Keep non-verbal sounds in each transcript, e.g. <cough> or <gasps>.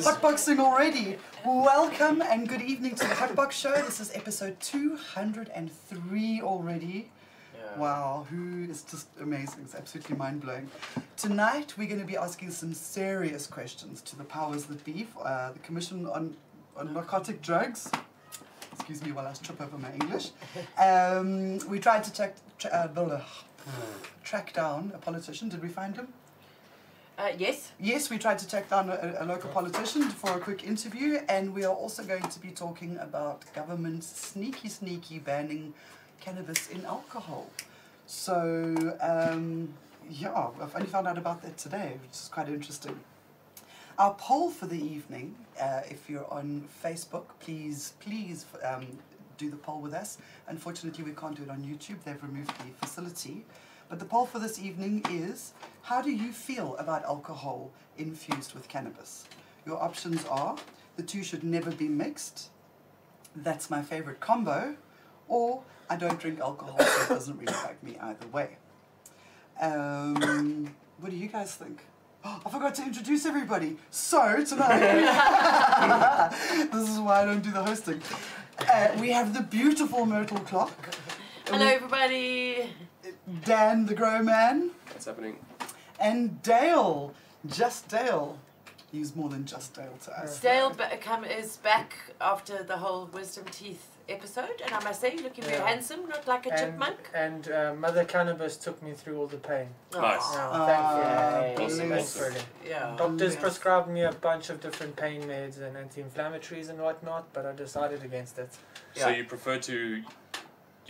is. Hotboxing already. Welcome and good evening to the Hotbox Show. This is episode 203 already. Wow, who is just amazing. It's absolutely mind blowing. Tonight we're going to be asking some serious questions to the powers that be, uh, the Commission on, on Narcotic Drugs. Excuse me while I trip over my English. <laughs> Um, we tried to check, tra- uh, blah, track down a politician. Did we find him? Uh, yes. Yes, we tried to track down a, a local politician for a quick interview, and we are also going to be talking about government sneaky, sneaky banning cannabis in alcohol. So, um, yeah, I've only found out about that today, which is quite interesting. Our poll for the evening, uh, if you're on Facebook, please, please um, do the poll with us. Unfortunately, we can't do it on YouTube, they've removed the facility. But the poll for this evening is How do you feel about alcohol infused with cannabis? Your options are The two should never be mixed, That's my favorite combo, or I don't drink alcohol, so it doesn't really affect me either way. Um, what do you guys think? Oh, <gasps> I forgot to introduce everybody. So, tonight, <laughs> this is why I don't do the hosting. Uh, we have the beautiful Myrtle Clarke. Hello, everybody. Dan the Grow Man. What's happening? And Dale. Just Dale. He's more than just Dale to us. Dale ba- come, is back after the whole wisdom teeth episode, and I must say, you're looking very handsome, not like a and, chipmunk. And uh, Mother Cannabis took me through all the pain. Nice. Aw. Yeah, thank you. Ah, Awesome, Thanks, awesome. Yeah. Doctors Yes. prescribed me a bunch of different pain meds and anti-inflammatories and whatnot, but I decided against it. So you prefer to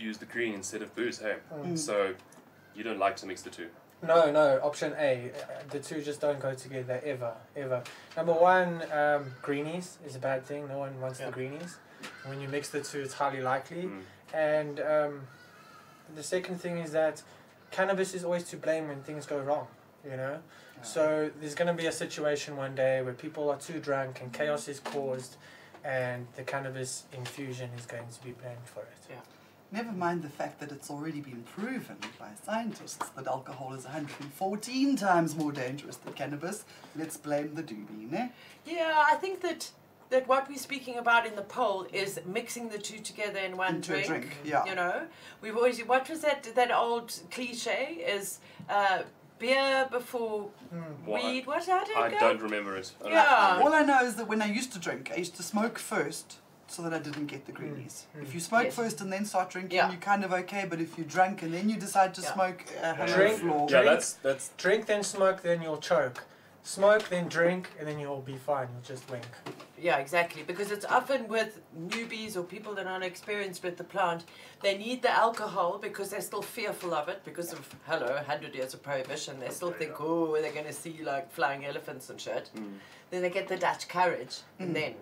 use the green instead of booze, hey? Mm. So you don't like to mix the two. No, no, option A. Uh, The two just don't go together ever, ever. Number one, um, greenies is a bad thing. No one wants Yeah. the greenies. When you mix the two, it's highly likely. Mm. And um, the second thing is that cannabis is always to blame when things go wrong, you know? So there's going to be a situation one day where people are too drunk and chaos is caused, and the cannabis infusion is going to be blamed for it. Yeah. Never mind the fact that it's already been proven by scientists that alcohol is 114 times more dangerous than cannabis. Let's blame the doobie, ne? Yeah, I think that that what we're speaking about in the poll is mixing the two together in one Into a drink. drink, yeah. You know, we've always what was that that old cliche is uh, beer before Mm. Weed. What how did it I go? don't remember it. I Yeah. remember All I know is that when I used to drink, I used to smoke first so that I didn't get the greenies. Mm. If you smoke Yes. first and then start drinking, Yeah. you're kind of okay, but if you drank and then you decide to Yeah. smoke, uh, hello Drink- floor. Yeah, that's that's Drink, then smoke, then you'll choke. Smoke, then drink, and then you'll be fine. You'll just wink. Yeah, exactly. Because it's often with newbies or people that aren't experienced with the plant, they need the alcohol because they're still fearful of it because of, hello, 100 years of prohibition. They still think, oh, they're going to see like flying elephants and shit. Mm. Then they get the Dutch courage Mm. and then.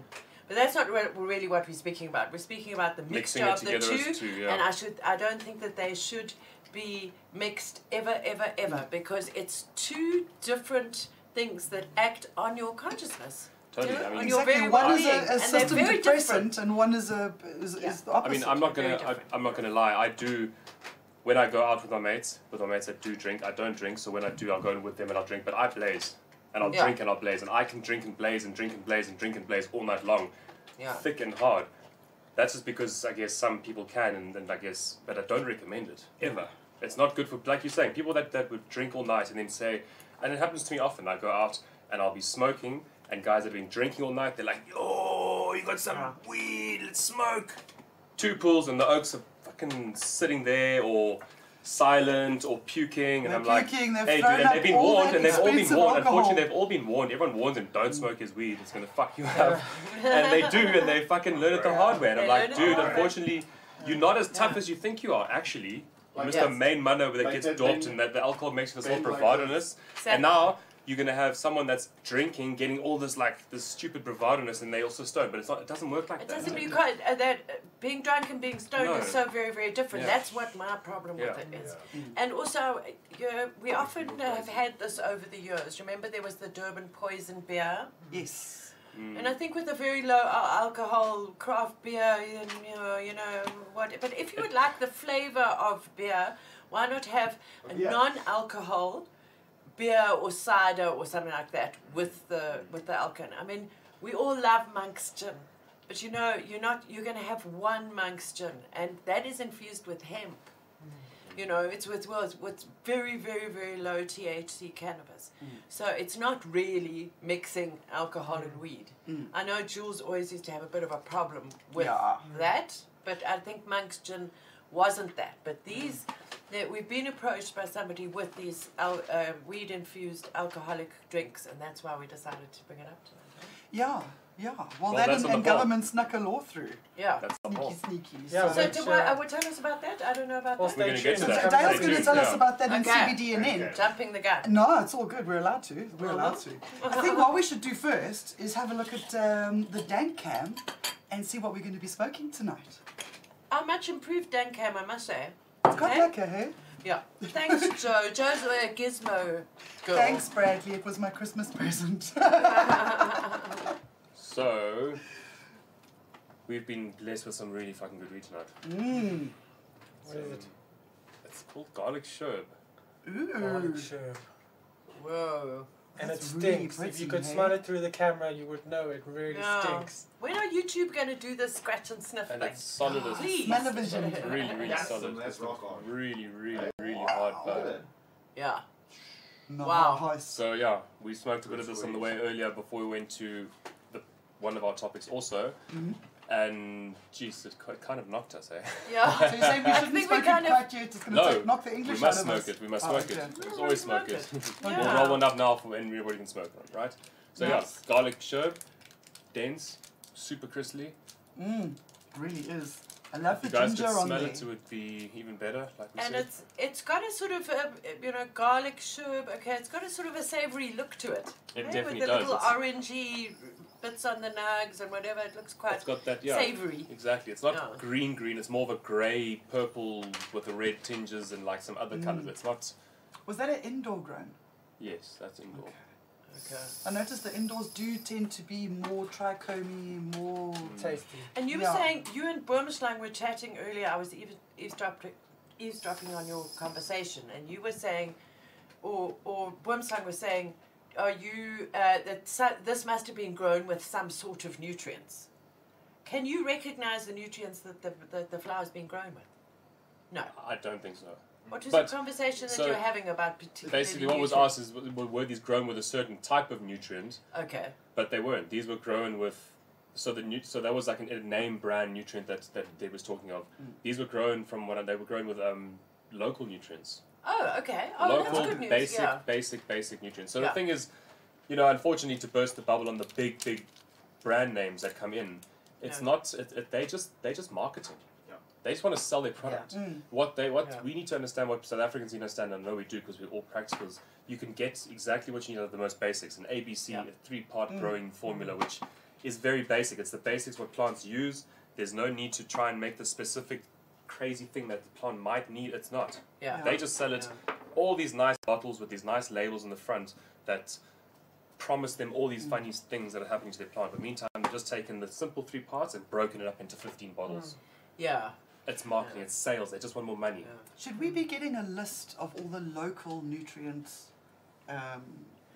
But that's not re- really what we're speaking about. We're speaking about the mixing mixture it of the together two. as two. Yeah. And I should I don't think that they should be mixed ever, ever, ever because it's two different things that act on your consciousness. totally. you I mean, Exactly. very One is a, a and they're system very depressant, and one is a is, Yeah. is the I mean, I'm not gonna I, I'm not gonna lie. I do. When I go out with my mates, with my mates that do drink, I don't drink. So when I do, I'll go in with them and I'll drink. But I blaze, and I'll Yeah. drink and I'll blaze, and I can drink and blaze and drink and blaze and drink and blaze all night long, Yeah. thick and hard. That's just because I guess some people can, and, and I guess, but I don't recommend it ever. It's not good for, like you're saying, people that, that would drink all night and then say, and it happens to me often. I go out and I'll be smoking, and guys that have been drinking all night, they're like, oh, you got some Yeah. weed? Let's smoke." Two pulls, and the oaks are fucking sitting there, or silent, or puking, and They're I'm like, puking, they've "Hey, dude!" And they've been warned, and they've all been warned. alcohol. Unfortunately, they've all been warned. Everyone warns them, "Don't mm. smoke his weed. It's gonna fuck you <laughs> up." and they do, and they fucking learn it the hard way. And I'm like, dude, the hard way. unfortunately, you're not as tough as you think you are. Actually, you're Like, Mr. yes. Main Manner that Like gets that doped, and that the alcohol makes this all Ben like. Exactly. And now you're gonna have someone that's drinking, getting all this like this stupid bravadoness, and they also stoned. But it's not. It doesn't work like It that. It doesn't. You can't. Uh, that uh, being drunk and being stoned No. is so very, very different. Yeah. That's what my problem with Yeah. it is. And also, you know, we often have had this over the years. Remember, there was the Durban poison beer, Yes. Mm. and I think with a very low alcohol craft beer, and you know, you know what. But if you would like the flavor of beer, why not have a Yeah. non-alcohol beer or cider or something like that with the with the alcohol. I mean, we all love monk's gin, but you know, you're not you're going to have one monk's gin, and that is infused with hemp. You know, it's with well, it's with very very very low THC cannabis, Mm. so it's not really mixing alcohol and weed. Mm. I know Jules always used to have a bit of a problem with Yeah. that, but I think monk's gin wasn't that. But these, that we've been approached by somebody with these al- uh, weed infused alcoholic drinks, and that's why we decided to bring it up tonight. Yeah, yeah. Well, Well, that that's and, and government snuck a law through. Yeah. That's the Sneaky, sneaky. Yeah, So, which, do what, uh, uh, tell us about that? I don't know about Well, that. We're stay gonna get to that. Dale's going to tell tuned, us about that in Okay. CBD and Okay. N. Jumping the gun. No, it's all good. We're allowed to. We're allowed to. I think what we should do first is have a look at um, the dank cam and see what we're going to be smoking tonight. Our much improved Dan Cam, I must say. It's quite Okay. lekker, hey? Yeah. Thanks, Joe. Joe's a gizmo girl. Thanks, Bradley. It was my Christmas present. <laughs> So, we've been blessed with some really fucking good weed tonight. Mmm. What is it? Um, it's called garlic sherb. Garlic Ooh. sherb. Whoa. And it That's really stinks. if you could hey? smell it through the camera, you would know it really Yeah. stinks. When are YouTube going to do the scratch and sniff And thing? it's solid as Please. Smell-o-vision. It's really, really Yes. solid. That's It's rock hard. really, really, really hard bud. Yeah. Wow. So yeah, we smoked a bit of this on the way earlier before we went to the one of our topics also, Mhm. And geez, it kind of knocked us, eh? Yeah. So you're saying we <laughs> I shouldn't think we smoke kind it quite yet? It's going to No, knock the We English must out of smoke it. We must Oh, smoke okay. it. No, we'll always smoke smoke it. it. <laughs> we'll Yeah. roll one up now for when everybody can smoke one, right? So Nice. yeah, garlic sherb, dense, super crystally. Mmm. Really is. I love If the you guys ginger could on smell there. it, it would be even better. Like we And said. it's it's got a sort of a, you know garlic sherb. Okay, it's got a sort of a savoury look to it. It right? definitely With the does. little It's- orangey bits on the nugs and whatever. It looks quite it's got that yeah. savoury. Exactly. It's not Yeah. green green. It's more of a grey purple with the red tinges and like some other colours. Mm. It's not. Was that an indoor grown? Yes, that's indoor. Okay. I noticed the indoors do tend to be more trichomy, more. Tasty. And you were Yeah. saying you and Boomslang were chatting earlier. I was eavesdropping, eavesdropping on your conversation, and you were saying, or or Boomslang was saying, are you uh, that this must have been grown with some sort of nutrients? Can you recognize the nutrients that the the, the flower's been grown with? No. I don't think so. What was But- the conversation that so, you were having about particular? Basically, what was asked is were these grown with a certain type of nutrient, Okay. but they weren't. These were grown with. So the nu- so that was like an, a name brand nutrient that that they was talking of. Mm. These were grown from what they were grown with um, local nutrients. Oh, okay. Oh, local that's good news. basic yeah. basic basic nutrients. So Yeah. the thing is, you know, unfortunately, to burst the bubble on the big big brand names that come in, it's Yeah. not. It, it, they just they just marketing. Yeah. They just want to sell their product. Mm. What they what Yeah. we need to understand what South Africans need to understand and I know we do because we're all practicals. You can get exactly what you need out of the most basics an ABC, Yeah. a three part Mm. growing formula, which is very basic. It's the basics what plants use. There's no need to try and make the specific crazy thing that the plant might need. It's not. Yeah. They just sell it all these nice bottles with these nice labels in the front that promise them all these funny things that are happening to their plant. But meantime, they've just taken the simple three parts and broken it up into 15 bottles. Yeah. It's marketing, it's sales, they just want more money. Yeah. Should we be getting a list of all the local nutrients um,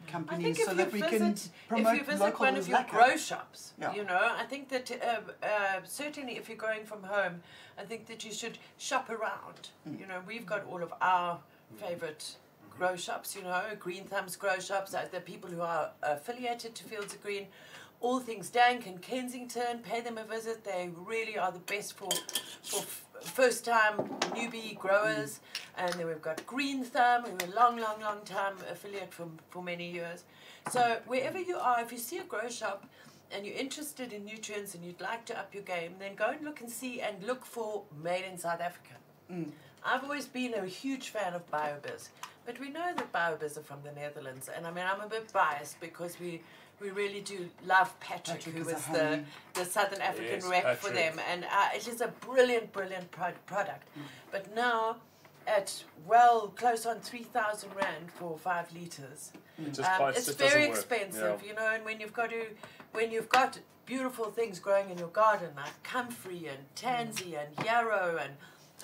companies if so you that we can visit- promote if you visit one of your lekker? grow shops, Yeah. you know, I think that uh, uh, certainly if you're going from home, I think that you should shop around. Mm. You know, we've got all of our favorite grow shops, you know, Green Thumbs grow shops, uh, the people who are affiliated to Fields of Green. All things Dank and Kensington, pay them a visit. They really are the best for for f- first time newbie growers. And then we've got Green Thumb, who are a long, long, long time affiliate for, for many years. So wherever you are, if you see a grow shop and you're interested in nutrients and you'd like to up your game, then go and look and see and look for made in South Africa. Mm. I've always been a huge fan of Biobizz, but we know that Biobizz are from the Netherlands, and I mean I'm a bit biased because we we really do love Patrick, Patrick who is a was the the Southern African Yes, rep for them, and uh, it is a brilliant, brilliant pro- product. Mm. But now, at well close on three thousand rand for five liters, It um, it's just very expensive, Yeah. you know. And when you've got to, when you've got beautiful things growing in your garden like comfrey and tansy and yarrow and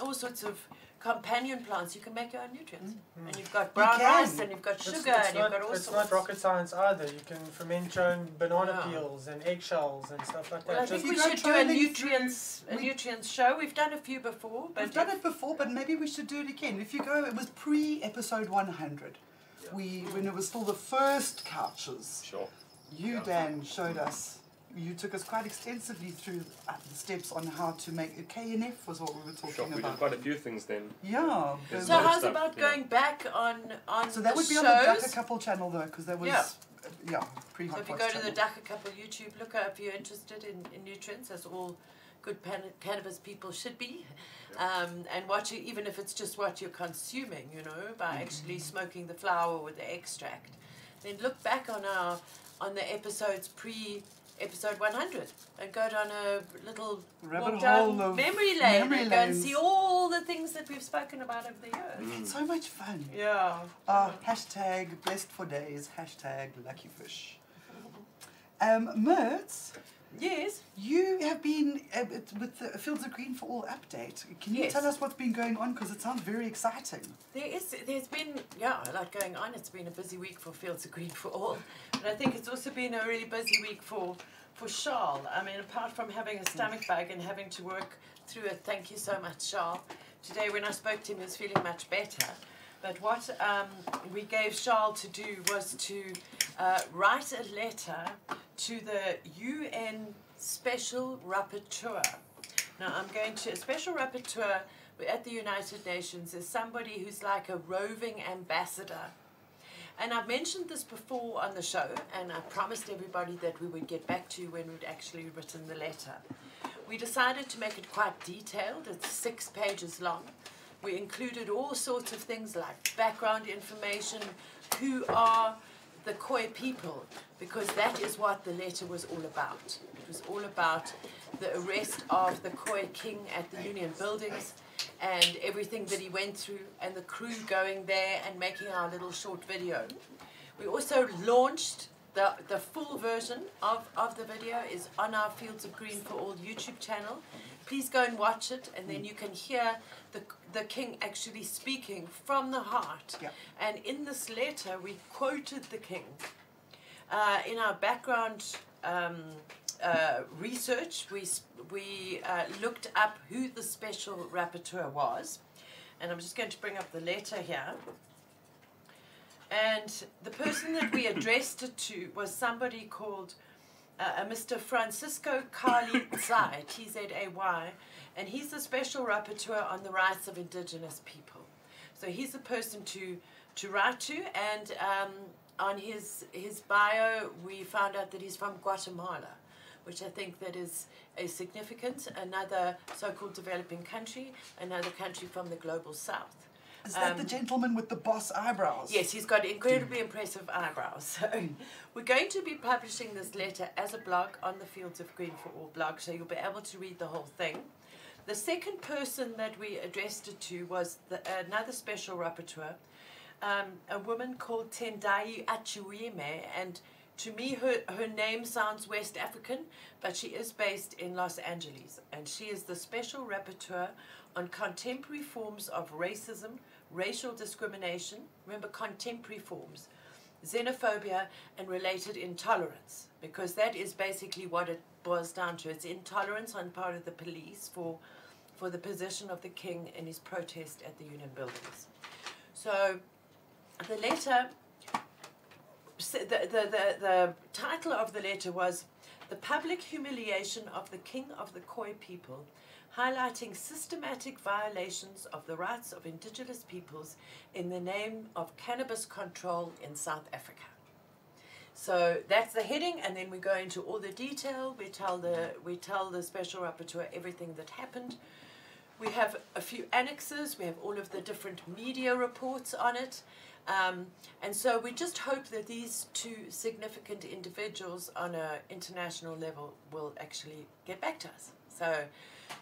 all sorts of companion plants, you can make your own nutrients. Mm. And you've got brown can. rice, and you've got It's, sugar, it's and you've not, got all it's sorts. not rocket science either. You can ferment your own banana Yeah. peels and eggshells and stuff like that. Well, I Just think you we should do a nutrients a we- nutrients show. We've done a few before, but We've done it before, but maybe we should do it again. If you go, it was pre episode 100. Yeah. We, when it was still the first couches, Sure. you, Yeah. Dan, showed us, you took us quite extensively through uh, the steps on how to make a KNF, was what we were talking Sure. We did quite a few things then. Yeah. There's So how's stuff, about you know. going back on on so that the would be shows? on the Dagga Couple channel though, because that was, Yeah. uh, yeah, pre So Hot if you Pots go to the channel. Dagga Couple YouTube, look up if you're interested in, in nutrients, as all good pan- cannabis people should be, um, and watch it, even if it's just what you're consuming, you know, by Mm-hmm. actually smoking the flower with the extract. Then look back on our on the episodes pre episode 100 and go down a little Rabbit hole memory lane memory and go and see all the things that we've spoken about over the years. Mm. It's so much fun. Yeah. Uh, hashtag blessed for days, hashtag lucky fish. Um, Mertz, Yes. you have been uh, with the Fields of Green for All update. Can you Yes. tell us what's been going on? Because it sounds very exciting. There is, there's been, yeah, a lot going on. It's been a busy week for Fields of Green <laughs> for All, but I think it's also been a really busy week for for Charles. I mean, apart from having a stomach bug and having to work through it, thank you so much, Charles. Today, when I spoke to him, he was feeling much better. But what um, we gave Charles to do was to uh, write a letter to the UN Special Rapporteur. Now, I'm going to, a Special Rapporteur at the United Nations is somebody who's like a roving ambassador. And I've mentioned this before on the show, and I promised everybody that we would get back to you when we'd actually written the letter. We decided to make it quite detailed, it's six pages long. We included all sorts of things like background information, who are the Khoi people, because that is what the letter was all about. It was all about the arrest of the Khoi king at the Union buildings and everything that he went through, and the crew going there and making our little short video. We also launched the, the full version of, of the video is on our Fields of Green for All YouTube channel. Please go and watch it, and then you can hear the, the king actually speaking from the heart. Yeah. And in this letter, we quoted the king. Uh, in our background um, uh, research, we, we uh, looked up who the special rapporteur was. And I'm just going to bring up the letter here. And the person that we addressed it to was somebody called uh, a Mr. Francisco Calí <coughs> Tzay, T Z A Y, and he's the special rapporteur on the rights of indigenous people. So he's the person to, to write to, and um, on his, his bio, we found out that he's from Guatemala, which I think that is a significant, another so-called developing country, another country from the global south. Is that the Um, gentleman with the boss eyebrows? Yes, he's got incredibly impressive eyebrows. <laughs> So we're going to be publishing this letter as a blog on the Fields of Green for All blog, so you'll be able to read the whole thing. The second person that we addressed it to was the, another special rapporteur, um, a woman called Tendayi Achiume, and to me her, her name sounds West African, but she is based in Los Angeles, and she is the special rapporteur on contemporary forms of racism, racial discrimination, remember contemporary forms, xenophobia, and related intolerance, because that is basically what it boils down to. It's intolerance on part of the police for, for the position of the king in his protest at the Union buildings. So the letter, the, the, the, the title of the letter was The Public Humiliation of the King of the Khoi People, highlighting systematic violations of the rights of indigenous peoples in the name of cannabis control in South Africa. So that's the heading, and then we go into all the detail. We tell the we tell the special rapporteur everything that happened. We have a few annexes. We have all of the different media reports on it, um, and so we just hope that these two significant individuals on an international level will actually get back to us. So,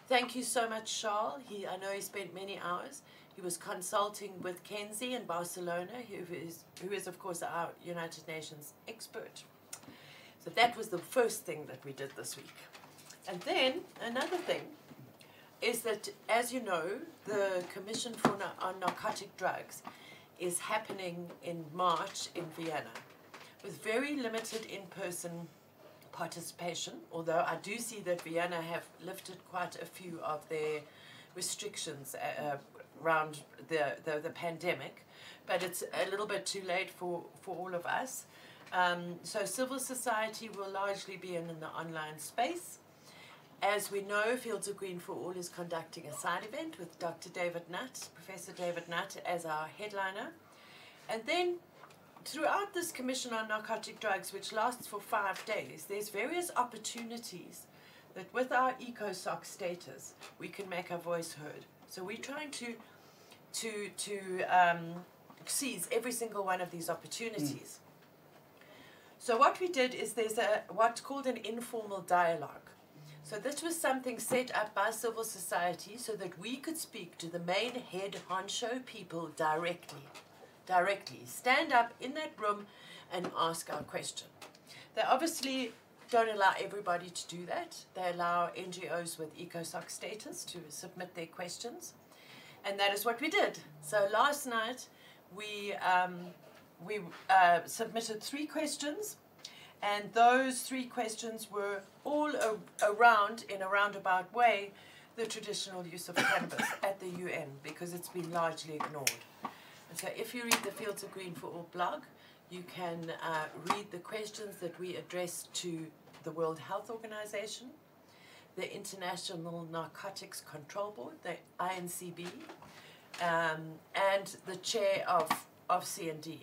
thank you so much, Charles. He I know he spent many hours. He was consulting with Kenzi in Barcelona, who is, who is, of course, our United Nations expert. So that was the first thing that we did this week. And then another thing, is that, as you know, the Commission for Na- on Narcotic Drugs is happening in March in Vienna with very limited in person participation, although I do see that Vienna have lifted quite a few of their restrictions uh, uh, around the, the, the pandemic, but it's a little bit too late for, for all of us. Um, so civil society will largely be in, in the online space. As we know, Fields of Green for All is conducting a side event with Dr. David Nutt, Professor David Nutt, as our headliner. And then throughout this Commission on Narcotic Drugs, which lasts for five days, there's various opportunities that with our ECOSOC status, we can make our voice heard. So we're trying to, to, to um, seize every single one of these opportunities. So what we did is there's a what's called an informal dialogue. So this was something set up by civil society so that we could speak to the main head honcho people directly. Directly. Stand up in that room and ask our question. They obviously don't allow everybody to do that. They allow NGOs with ECOSOC status to submit their questions. And that is what we did. So last night we um, we uh, submitted three questions, and those three questions were all around, in a roundabout way, the traditional use of cannabis at the UN because it's been largely ignored. So, if you read the Fields of Green for All blog, you can uh, read the questions that we addressed to the World Health Organization, the International Narcotics Control Board, the INCB, um, and the chair of, of CND.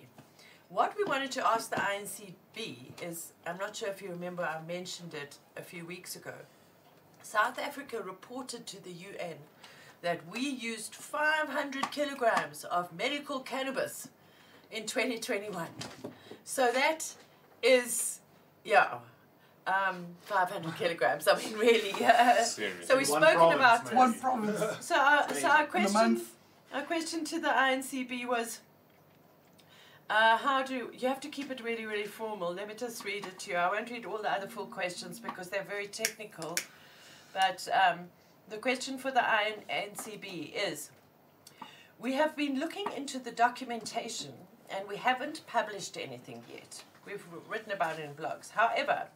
What we wanted to ask the INCB is I'm not sure if you remember, I mentioned it a few weeks ago. South Africa reported to the UN that we used 500 kilograms of medical cannabis in 2021. So that is, yeah, um, 500 kilograms. I mean, <laughs> really. Uh, so we've One spoken province, about maybe. One province <laughs> so our, so our question, our question to the INCB was, uh, how do you have to keep it really, really formal? Let me just read it to you. I won't read all the other full questions because they're very technical. But um, the question for the INCB is, we have been looking into the documentation and we haven't published anything yet. We've written about it in blogs. However,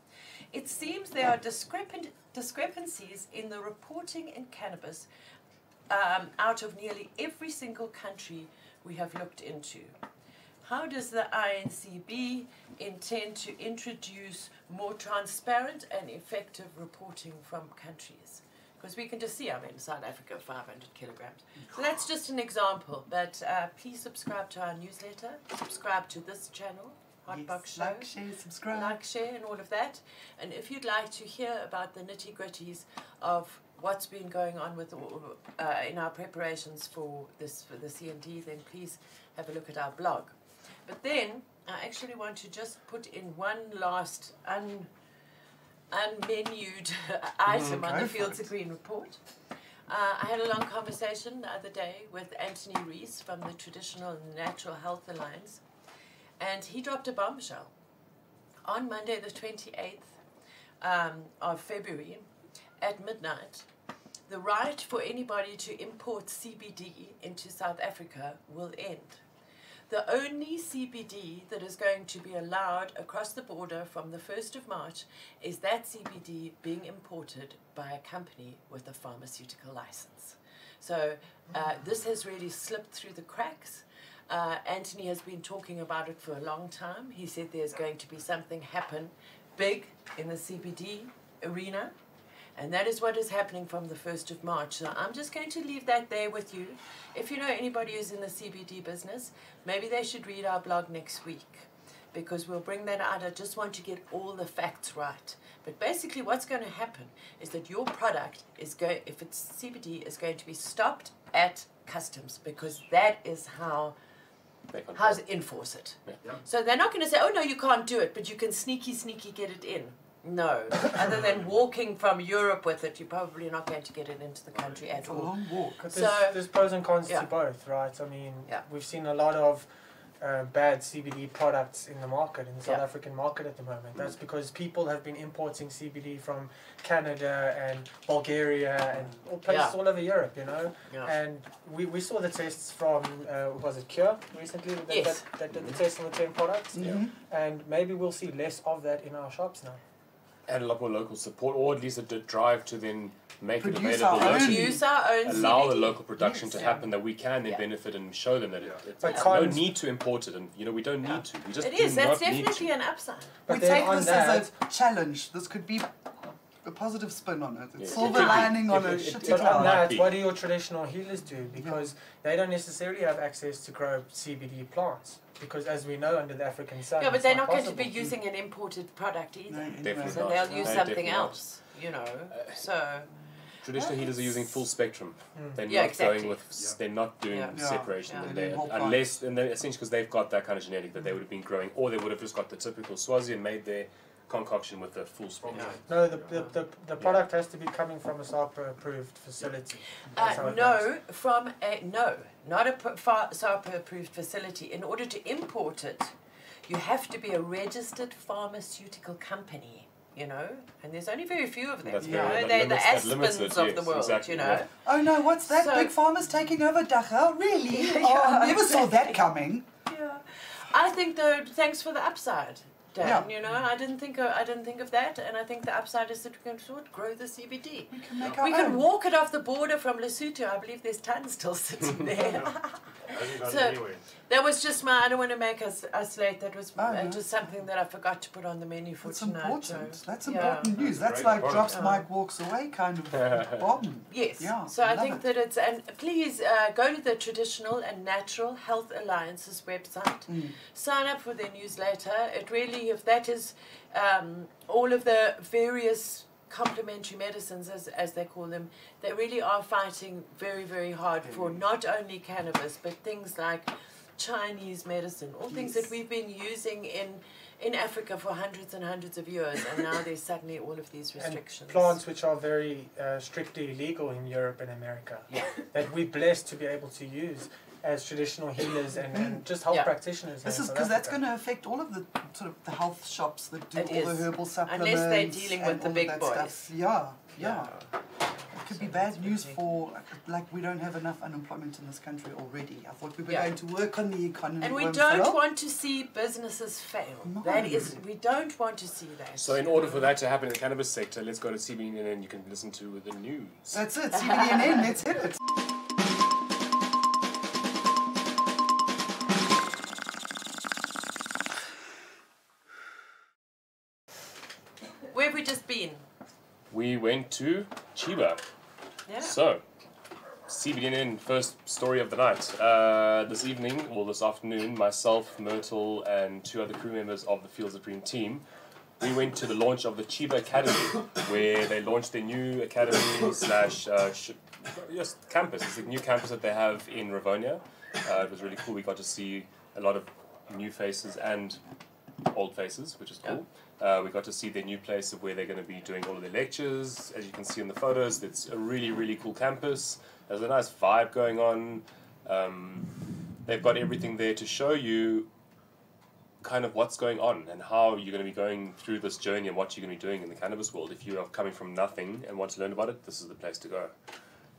it seems there are discrepant, discrepancies in the reporting in cannabis um, out of nearly every single country we have looked into. How does the INCB intend to introduce more transparent and effective reporting from countries? Because we can just see, I mean, South Africa, 500 kilograms. So that's just an example. But uh, please subscribe to our newsletter, subscribe to this channel, Hotbox Yes, Show like, share, subscribe. like, share, and all of that. And if you'd like to hear about the nitty gritties of what's been going on with uh, in our preparations for this for the CND, then please have a look at our blog. But then I actually want to just put in one last un unmenued <laughs> item on the Fields of Green report. Uh, I had a long conversation the other day with Anthony Rees from the Traditional Natural Health Alliance, and he dropped a bombshell on Monday, the 28th um, of February at midnight. The right for anybody to import CBD into South Africa will end. The only CBD that is going to be allowed across the border from the 1st of March is that CBD being imported by a company with a pharmaceutical license. So uh, this has really slipped through the cracks. Uh, Anthony has been talking about it for a long time. He said there's going to be something happen big in the CBD arena. And that is what is happening from the 1st of March. So I'm just going to leave that there with you. If you know anybody who's in the CBD business, maybe they should read our blog next week because we'll bring that out. I just want to get all the facts right. But basically, what's going to happen is that your product is going, if it's CBD, is going to be stopped at customs because that is how how to enforce it. Yeah. So they're not going to say, "Oh no, you can't do it," but you can sneaky, sneaky get it in. No, other than walking from Europe with it, you're probably not going to get it into the country at It's a all. long walk. But So- there's, there's pros and cons Yeah. to both, right? I mean, Yeah. we've seen a lot of uh, bad CBD products in the market, in the South Yeah. African market at the moment. That's because people have been importing CBD from Canada and Bulgaria and all places Yeah. all over Europe, you know. Yeah. And we, we saw the tests from, uh, was it Cure recently? That, Yes. that, that did the test on the 10 products. Mhm. And maybe we'll see less of that in our shops now. And a lot more local support, or at least a d- drive to then make Produce it available our own. locally. Use our own allow the local production Yes. to Yeah. happen that we can then Yeah. benefit and show them that Yeah. it's But it's no can't- need to import it and you know we don't need Yeah. to we just It do is. That's definitely an upside. But we take this that, as a challenge. This could be a positive spin on it. Yeah. It's It silver could be. lining on It- a it- shitty it- But on that, what do your traditional healers do? Because they don't necessarily have access to grow CBD plants. Because as we know, under the African sun, Yeah, but they're not going to possible. be using an imported product either. anyway. Definitely So not. they'll use No, something definitely not. else, you know. So Traditional healers are using full spectrum. Mm. They're Yeah, not exactly. going with Yeah. they're not doing Yeah. Yeah. separation Yeah. in They're there doing whole unless and they're essentially because they've got that kind of genetic that they would have been growing or they would have just got the typical Swazi and made their concoction with the full spectrum. Yeah. No, the, the, the, the product has to be coming from a SAHPRA approved facility. That's Uh, no, works. from a no, not a fa- SAHPRA approved facility. In order to import it, you have to be a registered pharmaceutical company. You know, and there's only very few of them. That's you very- know, that they're limits- the Aspens it, of yes, the world. exactly, you know, yeah. Oh no, what's that? So- Big Pharma's taking over dagga? Really? <laughs> Yeah, oh, I never saw that coming. Yeah, I think though. Thanks for the upside, Dan. Yeah. You know, I didn't think of, I didn't think of that, and I think the upside is that we can sort of grow the CBD. We can make our We can own. walk it off the border from Lesotho. I believe there's tons still sitting <laughs> there. Hasn't gone So- anywhere. that was just my. I don't want to make us us late. That was Oh, uh, no. just something that I forgot to put on the menu for That's tonight. important. so- That's yeah. important news. That's That's like product. drops Yeah. Mike walks away kind of <laughs> bomb. Yes. Yeah, so I love think it. that it's and please uh, go to the Traditional and Natural Health Alliance's website. Mm. Sign up for their newsletter. It really, if that is um, all of the various complementary medicines, as, as they call them, they really are fighting very, very hard for not only cannabis, but things like Chinese medicine, all things that we've been using in, in Africa for hundreds and hundreds of years, and now there's suddenly all of these And restrictions. plants which are very uh, strictly legal in Europe and America Yeah. that we're blessed to be able to use as traditional healers and, and <clears throat> just health Yeah. practitioners. This is because that's going to affect all of the sort of the health shops that do It all is. the herbal supplements. Unless they're dealing with the big boys. Stuff. Yeah, yeah. It could be bad news busy. for like we don't have enough unemployment in this country already. I thought we were Yeah. going to work on the economy. And we don't fail. want to see businesses fail. No. That is, we don't want to see that. So in order for that to happen in the cannabis sector, let's go to CBN and you can listen to the news. That's it. CBDNN. Let's hit it. <laughs> We went to Chiba. Yeah. So, CBDN first story of the night. Uh, this evening, or this afternoon, myself, Myrtle, and two other crew members of the Fields of Dream team, we went to the launch of the Chiba Academy, where they launched their new academy slash uh, yes, campus. It's a new campus that they have in Rivonia. Uh, it was really cool. We got to see a lot of new faces and old faces, which is cool. Uh, we got to see their new place of where they're going to be doing all of their lectures. As you can see in the photos, it's a really, really cool campus. There's a nice vibe going on. Um, they've got everything there to show you kind of what's going on and how you're going to be going through this journey and what you're going to be doing in the cannabis world. If you are coming from nothing and want to learn about it, this is the place to go.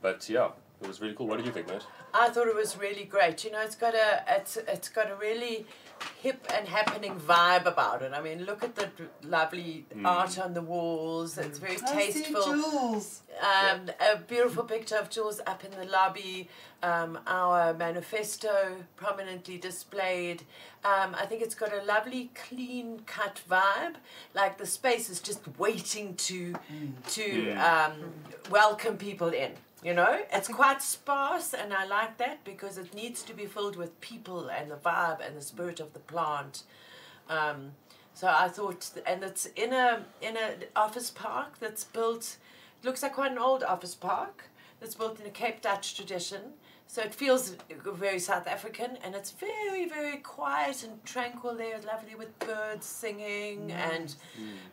But yeah, it was really cool. What did you think, Matt? I thought it was really great. You know, it's got a it's it's got a really hip and happening vibe about it. I mean, look at the d- lovely Mm. art on the walls. It's very I see tasteful. Jules. Um, a beautiful picture of Jules up in the lobby. Um, our manifesto prominently displayed. Um, I think it's got a lovely, clean cut vibe. Like the space is just waiting to to um, welcome people in. You know, it's quite sparse, and I like that because it needs to be filled with people and the vibe and the spirit of the plant. Um, so I thought, and it's in a in a office park that's built. Looks like quite an old office park that's built in a Cape Dutch tradition. So it feels very South African, and it's very very quiet and tranquil there. Lovely with birds singing and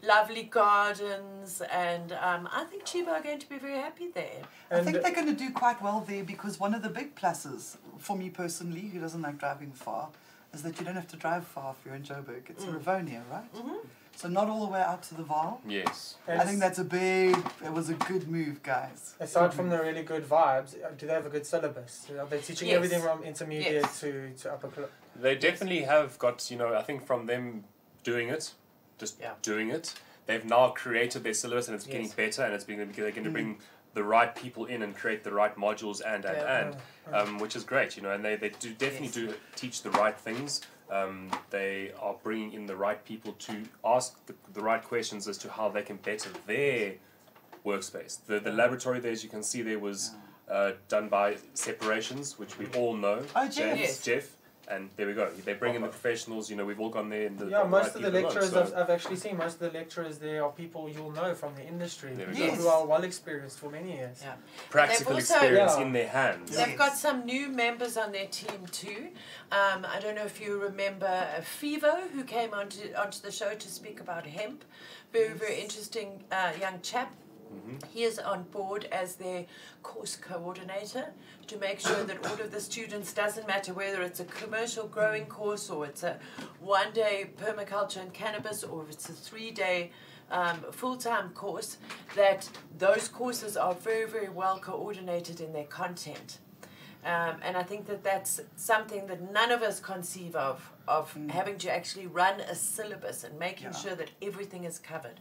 lovely gardens, and um, I think Chiba are going to be very happy there. I think they're going to do quite well there because one of the big pluses for me personally, who doesn't like driving far, is that you don't have to drive far if you're in Joburg. It's Mm. Rivonia, right? Mhm. So not all the way out to the Vaal. Yes. I think that's a big. It was a good move, guys. Aside from the really good vibes, uh, do they have a good syllabus? Are they teaching Yes. everything from intermediate Yes. to, to upper class? They definitely have got, you know, I think from them doing it, just Yeah. doing it, they've now created their syllabus and it's getting better and it's being they're going to Mm. bring the right people in and create the right modules and and Yeah. and um, which is great, you know, and they, they do definitely Yes. do teach the right things. Um, they are bringing in the right people to ask the, the right questions as to how they can better their workspace. The, the laboratory there, as you can see, there was uh, done by Separations, which we all know. Oh, Jeff. James, Yes. Jeff, and there we go. They bring in the professionals. You know, we've all gone there. And the, Yeah, the most right of the people along, lecturers so- I've, I've actually seen, most of the lecturers there are people you'll know from the industry, There we people go. who are well experienced for many years. Yeah. practical also- experience Yeah. in their hands. They've got some new members on their team too. Um, I don't know if you remember uh, Fivo, who came onto onto the show to speak about hemp. Very very interesting uh, young chap. Mhm. He is on board as their course coordinator to make sure that all of the students, doesn't matter whether it's a commercial growing course or it's a one day permaculture and cannabis or if it's a three day um, full time course, that those courses are very, very well coordinated in their content. Um, and I think that that's something that none of us conceive of, of Mm. having to actually run a syllabus and making Yeah. sure that everything is covered.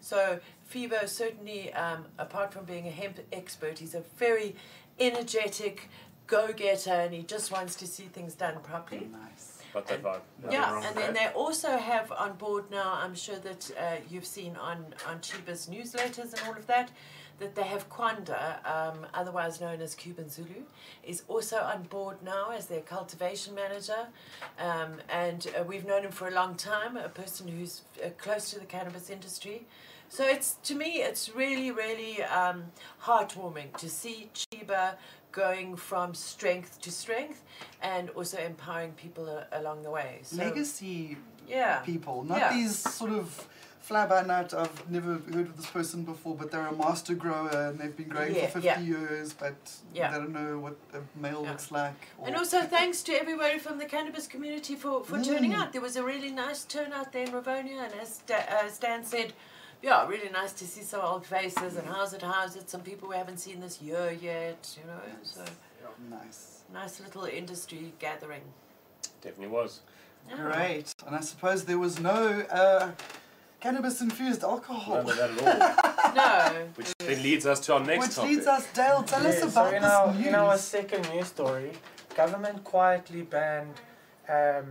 So Fivo certainly, um, apart from being a hemp expert, he's a very energetic go-getter, and he just wants to see things done properly. Nice. Got And- vibe. Yeah, and then they also have on board now. I'm sure that uh, you've seen on on Chiba's newsletters and all of that, that they have Kwanda, um, otherwise known as Cuban Zulu, is also on board now as their cultivation manager, um, and uh, we've known him for a long time. A person who's uh, close to the cannabis industry. So it's to me, it's really, really um, heartwarming to see Chiba going from strength to strength, and also empowering people a- along the way. So, Legacy yeah, people, not Yeah. these sort of fly by night. I've never heard of this person before, but they're a master grower and they've been growing Yeah, for 50 yeah. years, but Yeah. they don't know what a male Yeah. looks like. or- and also thanks to everybody from the cannabis community for, for turning Mm. out. There was a really nice turnout there in Rivonia, and as Da- uh, Stan said, yeah, really nice to see some old faces and how's it, how's it, some people we haven't seen this year yet, you know, so nice. nice little industry gathering. Definitely was. Yeah. Great. And I suppose there was no uh, cannabis infused alcohol. None of that at all. <laughs> No. Which then leads us to our next Which topic. leads us, Dale, tell us about so in this our, news. in our second news story, government quietly banned um,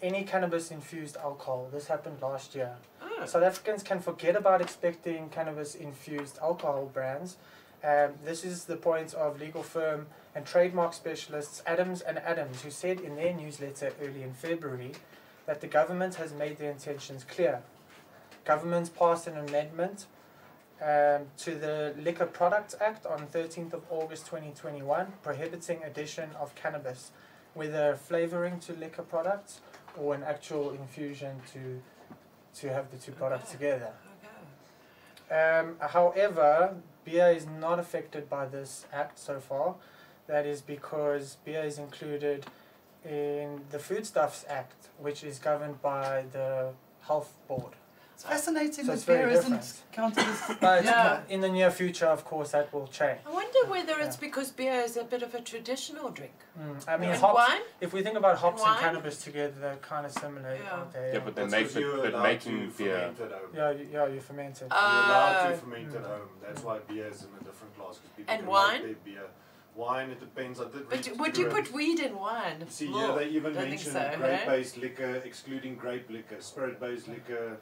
any cannabis infused alcohol. This happened last year. Oh. South Africans can forget about expecting cannabis infused alcohol brands. Um, this is the point of legal firm and trademark specialists Adams and Adams, who said in their newsletter early in February that the government has made their intentions clear. Government passed an amendment um, to the Liquor Products Act on 13th of August 2021, prohibiting addition of cannabis, whether flavouring to liquor products or an actual infusion to to have the two products Okay. together. Okay. Um, however, beer is not affected by this act so far. That is because beer is included in the Foodstuffs Act, which is governed by the Health Board. It's fascinating So that it's very beer isn't different. counted as. <coughs> But Yeah. in the near future, of course, that will change. I wonder whether it's Yeah. because beer is a bit of a traditional drink. Mm, I mean, and hops, wine? if we think about hops and Wine? cannabis together, they're kind of similar, Yeah. aren't they? Yeah, but they That's make 'cause it, you're but allowed making to beer. ferment at home. Yeah, you, yeah, you ferment it. Uh, You're allowed to ferment at Mm. home. That's why beer is in a different class. 'cause people And wine? Make their beer. Wine, it depends. I did But read would you put weed in wine? See, More. yeah, they even Don't mention so, grape-based liquor, excluding grape liquor, spirit-based liquor.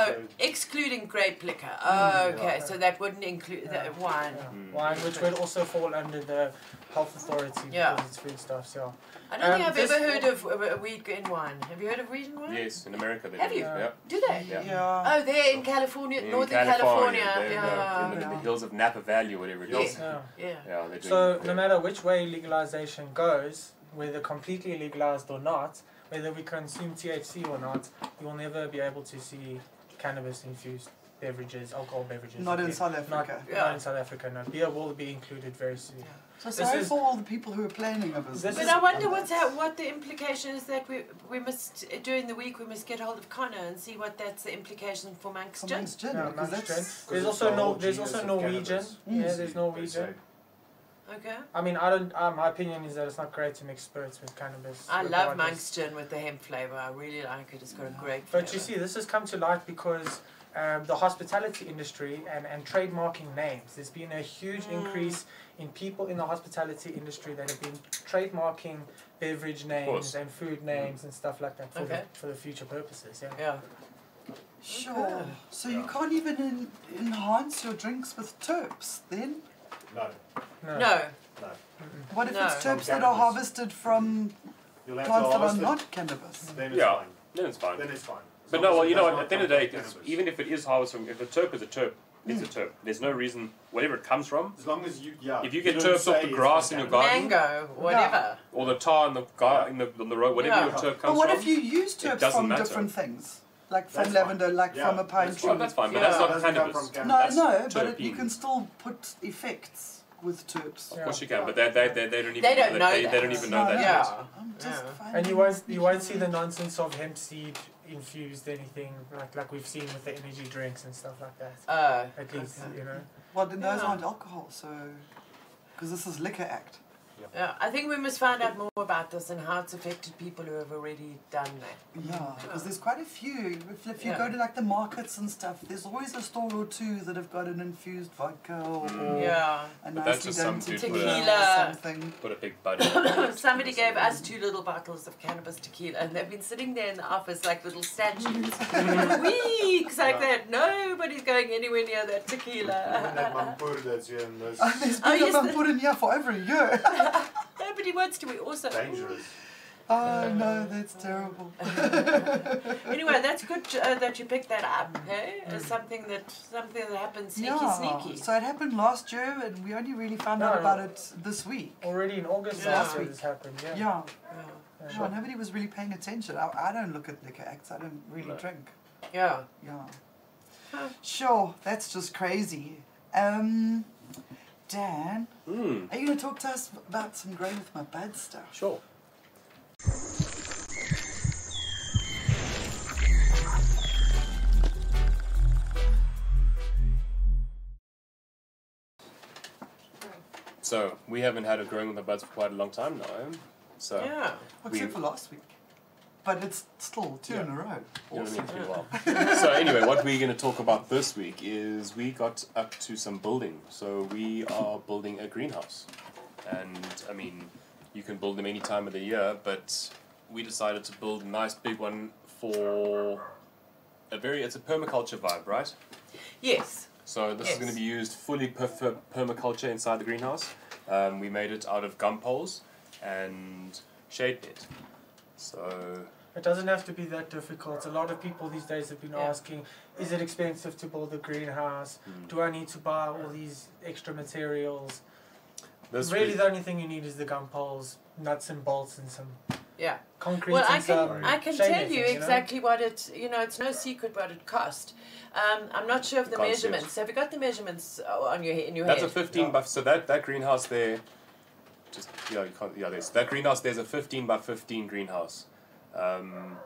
Oh, excluding grape liquor. Oh, Mm, okay, yeah. so that wouldn't include Yeah. the wine. Yeah. Mm. Wine, which would also fall under the health authority Yeah. because it's foodstuffs, yeah. I don't think Um, I've ever heard of uh, weed in wine. Have you heard of weed in wine? Yes, in America they Have do. you? Yeah. Do they? Yeah. Yeah. Oh, they're in California, In Northern California. they're in the- yeah. in the, in the Yeah. hills of Napa Valley, or whatever it is. Yeah. yeah. Yeah, So yeah. no matter which way legalization goes, whether completely legalized or not, whether we consume THC or not, you will never be able to see cannabis infused beverages, alcohol beverages. Not in again. South Not, Africa. Yeah. not in South Africa. No, beer will be included very soon. So This sorry is- for all the people who are planning a business. But I wonder what's ha- what the implication is that we we must during the week we must get hold of Connor and see what that's the implication for Manx For Gin. Manx Gin, Yeah, because Gin. There's also the no. There's also Norwegian. Mm. Yeah, there's. Norwegian. Okay. I mean, I don't. Uh, my opinion is that it's not great to mix spirits with cannabis. I love regardless. Manx Gin with the hemp flavour. I really like it. It's got a great flavour. But you see, this has come to light because um, the hospitality industry and, and trademarking names. There's been a huge Mm. increase in people in the hospitality industry that have been trademarking beverage names and food names and stuff like that for, Okay. the, for the future purposes. Yeah. Yeah. Sure. Okay. So you can't even en- enhance your drinks with terps then? No, No. No. no. What if No. it's terps that are harvested from You'll have to plants that are harvest it, not cannabis? Then it's Yeah. fine. Then it's fine. Then it's fine. As But no, well, you know does what? not At the end of the day, contain it's, cannabis. even if it is harvested, from, if a terp is a terp, it's a Mm. terp. There's no reason, whatever it comes from, As long as you, yeah. If you get don't terps off the grass in your garden- Mango, whatever. or the tar in the gar- in the on the road, whatever Yeah. your terp comes from. But what from. if you use terps doesn't from matter. different things? Like from That's lavender, fine. like Yeah, from a pine that's tree? well, that's fine, but Yeah. that's not Doesn't cannabis. from cannabis. No, That's no, but it, you can still put effects with terps. Of course you can, but they, they, they, they don't even They don't know they, that. they don't even know No, that Yeah. I'm just Yeah. And you won't you won't see the nonsense of hemp seed infused anything like like we've seen with the energy drinks and stuff like that. Oh. At least Okay. you know. Well, then those Yeah. aren't alcohol, so because this is liquor act. Yeah, I think we must find out more about this and how it's affected people who have already done that. Yeah, because there's quite a few. If, if you Yeah. go to like the markets and stuff, there's always a store or two that have got an infused vodka or, mm. or Yeah. a But that's nicely just done some tequila, or something. Put a big buddy. <coughs> Somebody gave us two little bottles of cannabis tequila, and they've been sitting there in the office like little statues for <laughs> weeks like that. Nobody's going anywhere near that And that tequila. mampoer that's here and those oh, There's Oh, been yes, them the- put in here for over a year. <laughs> <laughs> Nobody wants to. We also dangerous. oh no, that's terrible. <laughs> Anyway, <laughs> that's good uh, that you picked that up. Hey, as something that something that happens sneaky, yeah. sneaky. So it happened last year, and we only really found out about it this week. Already in August Yeah. last week. this happened, yeah. Yeah. Yeah. Yeah. Yeah, nobody was really paying attention. I, I don't look at liquor acts. I don't really No. drink. Yeah. Yeah. Huh. Sure, that's just crazy. Um, Dan, Hmm. are you going to talk to us about some growing with my bud stuff? Sure. So we haven't had a growing with the buds for quite a long time now. So Yeah. Except We- for last week. But it's still two in a row. you know what I mean? Awesome. Pretty well. <laughs> so anyway, what we're going to talk about this week is we got up to some building. So we are building a greenhouse, and I mean, you can build them any time of the year, but we decided to build a nice big one for a very. It's a permaculture vibe, right? Yes. So this is going to be used fully per- per- permaculture inside the greenhouse. Um, we made it out of gum poles and shade net. So It doesn't have to be that difficult. A lot of people these days have been Yeah. asking, is it expensive to build a greenhouse? Mm. Do I need to buy all these extra materials? this really, week- the only thing you need is the gum poles, nuts and bolts, and some Yeah. concrete Well, and I some can I can tell you netting, know? exactly what it. You know, it's no secret what it cost. Um, I'm not sure of the Can't measurements. Have you got the measurements uh, on your in your That's a 15 Yeah. by so that that greenhouse there. Just yeah, you can't yeah. There's that greenhouse. There's a 15 by 15 greenhouse, um,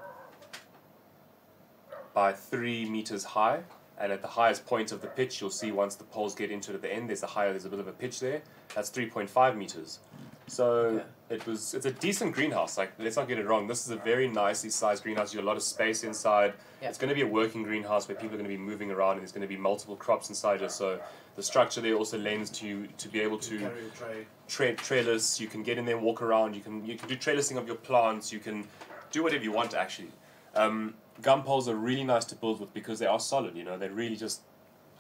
by three meters high, and at the highest point of the pitch, you'll see once the poles get into it at the end. There's a higher. There's a bit of a pitch there. That's 3.5 meters. So it was. It's a decent greenhouse. Like let's not get it wrong. This is a very nicely sized greenhouse. You got a lot of space inside. Yeah. It's going to be a working greenhouse where people are going to be moving around, and there's going to be multiple crops inside it. So the structure there also lends to you to be able to carry a tray. tra- trailers. You can get in there and walk around. You can you can do trailersing of your plants. You can do whatever you want actually. Um, gum poles are really nice to build with because they are solid. You know, they really just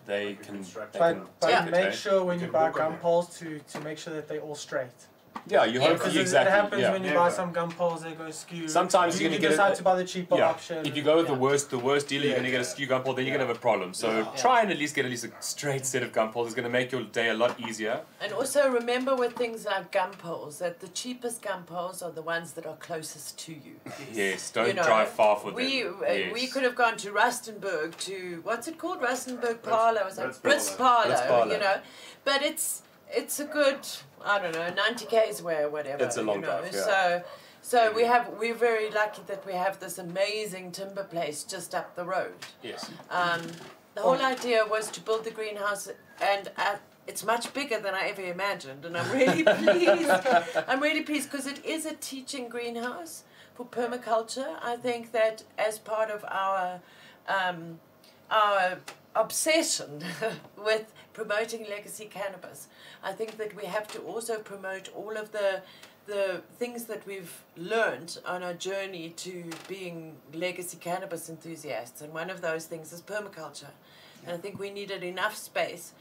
they Like can. construct- They But, can but take it, make eh? sure when You you buy walk on gum poles to, to make sure that they're all straight. Yeah, you Yeah, hope Because exactly. it happens yeah. when you Yeah, buy but- some gum poles, they go skew. Sometimes you, you're gonna get decide a- to buy the cheaper yeah. option. If you go with the worst, the worst dealer, you're gonna get a yeah. skew gum pole, then you're gonna have a problem. So Yeah. try and at least get at least a straight set of gum poles. It's gonna make your day a lot easier. And also remember with things like gum poles that the cheapest gum poles are the ones that are closest to you. <laughs> Yes, don't You know, drive far for we them. uh, yes. we could have gone to Rustenburg to what's it called Rustenburg Parlor was Brits it Brits Parlour. Parlor, Brits Parlour. you know but it's it's a good I don't know 90 k's away or whatever It's a long you know? drive, yeah. so so we have we're very lucky that we have this amazing timber place just up the road Yes. um, the whole idea was to build the greenhouse, and uh, it's much bigger than I ever imagined. And I'm really <laughs> pleased. I'm really pleased because it is a teaching greenhouse for permaculture. I think that as part of our um, our obsession <laughs> with promoting legacy cannabis, I think that we have to also promote all of the the things that we've learned on our journey to being legacy cannabis enthusiasts, and one of those things is permaculture. And I think we needed enough space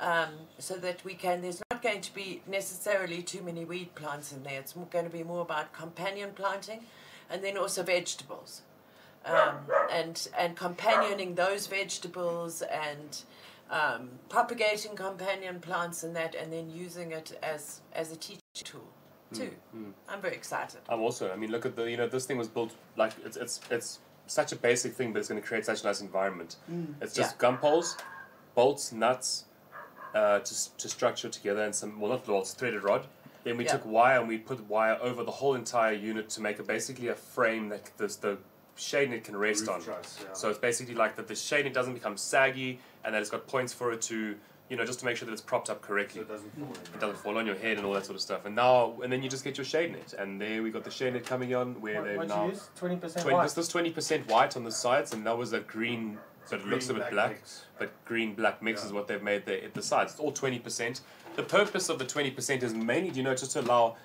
um, so that we can. There's not going to be necessarily too many weed plants in there. It's going to be more about companion planting, and then also vegetables, um, and and companioning those vegetables and. Um, propagating companion plants and that, and then using it as as a teaching tool too. mm. I'm very excited. I'm also. I mean, look at the. You know, this thing was built like it's it's it's such a basic thing, but it's going to create such a nice environment. It's just gum poles, bolts, nuts, uh, to to structure together, and some well not bolts, threaded rod. Then we Yeah. took wire and we put wire over the whole entire unit to make a basically a frame that this the shade net can rest on. truss, yeah. So it's basically like that the shade net doesn't become saggy and that it's got points for it to you know just to make sure that it's propped up so correctly it doesn't fall it doesn't fall on your head and all that sort of stuff. And now, and then you just get your shade net, and there we got the shade net coming on where what'd now you use? 20% 20, white. this was twenty percent white on the sides, and that was a green, but it looks a bit black. But green black mix Yeah. is what they've made there at the sides. It's all twenty percent. The purpose of the twenty percent is mainly, you know, just to allow